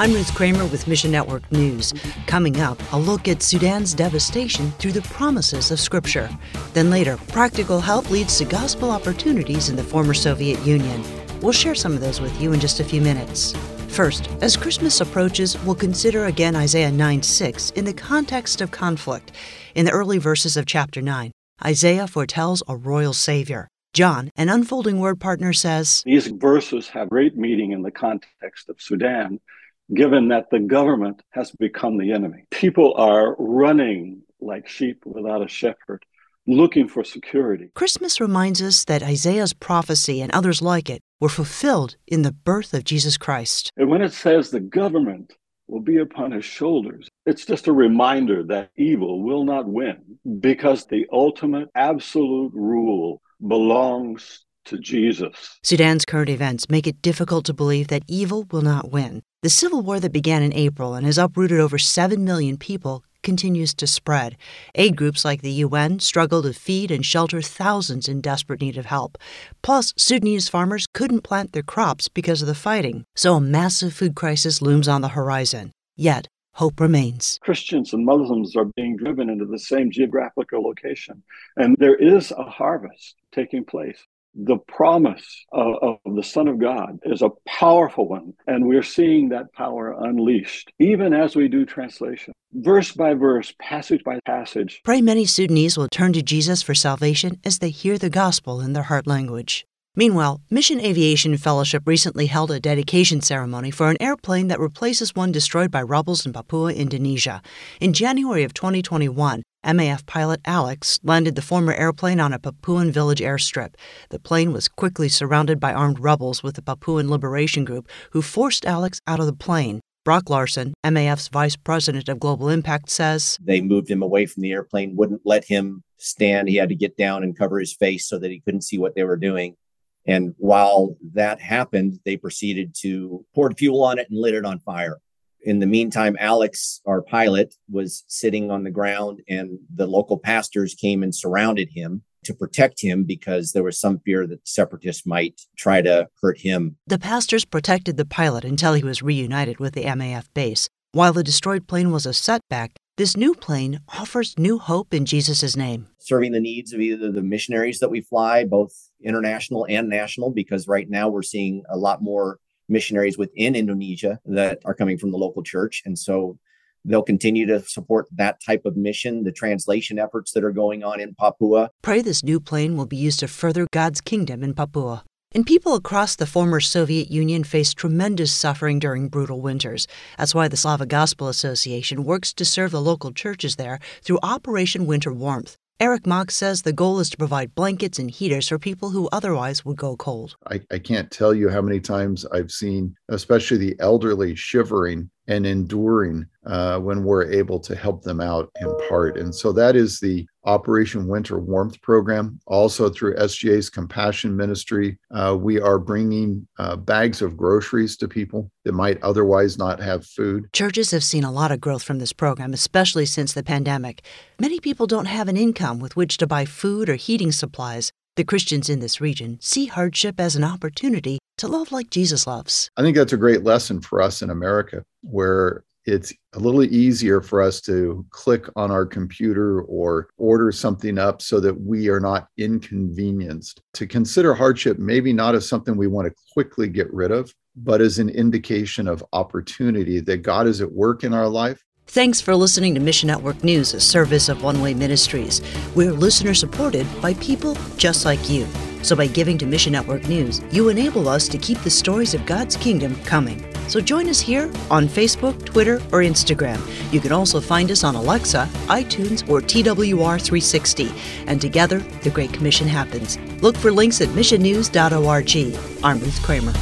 I'm Ruth Kramer with Mission Network News. Coming up, a look at Sudan's devastation through the promises of Scripture. Then later, practical help leads to gospel opportunities in the former Soviet Union. We'll share some of those with you in just a few minutes. First, as Christmas approaches, we'll consider again Isaiah 9 6 in the context of conflict. In the early verses of chapter 9, Isaiah foretells a royal Savior. John, an unfolding word partner, says These verses have great meaning in the context of Sudan given that the government has become the enemy. People are running like sheep without a shepherd, looking for security. Christmas reminds us that Isaiah's prophecy and others like it were fulfilled in the birth of Jesus Christ. And when it says the government will be upon his shoulders, it's just a reminder that evil will not win because the ultimate absolute rule belongs to Jesus. Sudan's current events make it difficult to believe that evil will not win. The civil war that began in April and has uprooted over 7 million people continues to spread. Aid groups like the UN struggle to feed and shelter thousands in desperate need of help. Plus, Sudanese farmers couldn't plant their crops because of the fighting, so a massive food crisis looms on the horizon. Yet, hope remains. Christians and Muslims are being driven into the same geographical location, and there is a harvest taking place the promise of, of, the Son of God is a powerful one, and we're seeing that power unleashed, even as we do translation, verse by verse, passage by passage. Pray many Sudanese will turn to Jesus for salvation as they hear the gospel in their heart language. Meanwhile, Mission Aviation Fellowship recently held a dedication ceremony for an airplane that replaces one destroyed by rebels in Papua, Indonesia. In January of 2021, MAF pilot Alex landed the former airplane on a Papuan village airstrip. The plane was quickly surrounded by armed rebels with the Papuan Liberation Group, who forced Alex out of the plane. Brock Larson, MAF's vice president of global impact, says They moved him away from the airplane, wouldn't let him stand. He had to get down and cover his face so that he couldn't see what they were doing. And while that happened, they proceeded to pour fuel on it and lit it on fire. In the meantime, Alex, our pilot, was sitting on the ground, and the local pastors came and surrounded him to protect him because there was some fear that separatists might try to hurt him. The pastors protected the pilot until he was reunited with the MAF base. While the destroyed plane was a setback, this new plane offers new hope in Jesus' name. Serving the needs of either the missionaries that we fly, both international and national, because right now we're seeing a lot more missionaries within Indonesia that are coming from the local church. And so they'll continue to support that type of mission, the translation efforts that are going on in Papua. Pray this new plane will be used to further God's kingdom in Papua. And people across the former Soviet Union faced tremendous suffering during brutal winters. That's why the Slavic Gospel Association works to serve the local churches there through Operation Winter Warmth. Eric Mock says the goal is to provide blankets and heaters for people who otherwise would go cold. I, I can't tell you how many times I've seen, especially the elderly, shivering and enduring uh, when we're able to help them out in part. And so that is the Operation Winter Warmth program. Also, through SGA's Compassion Ministry, uh, we are bringing uh, bags of groceries to people that might otherwise not have food. Churches have seen a lot of growth from this program, especially since the pandemic. Many people don't have an income with which to buy food or heating supplies. The Christians in this region see hardship as an opportunity to love like Jesus loves. I think that's a great lesson for us in America, where it's a little easier for us to click on our computer or order something up so that we are not inconvenienced. To consider hardship maybe not as something we want to quickly get rid of, but as an indication of opportunity that God is at work in our life Thanks for listening to Mission Network News, a service of One Way Ministries. We're listener supported by people just like you. So by giving to Mission Network News, you enable us to keep the stories of God's kingdom coming. So join us here on Facebook, Twitter, or Instagram. You can also find us on Alexa, iTunes, or TWR360. And together, the Great Commission happens. Look for links at missionnews.org. I'm Ruth Kramer.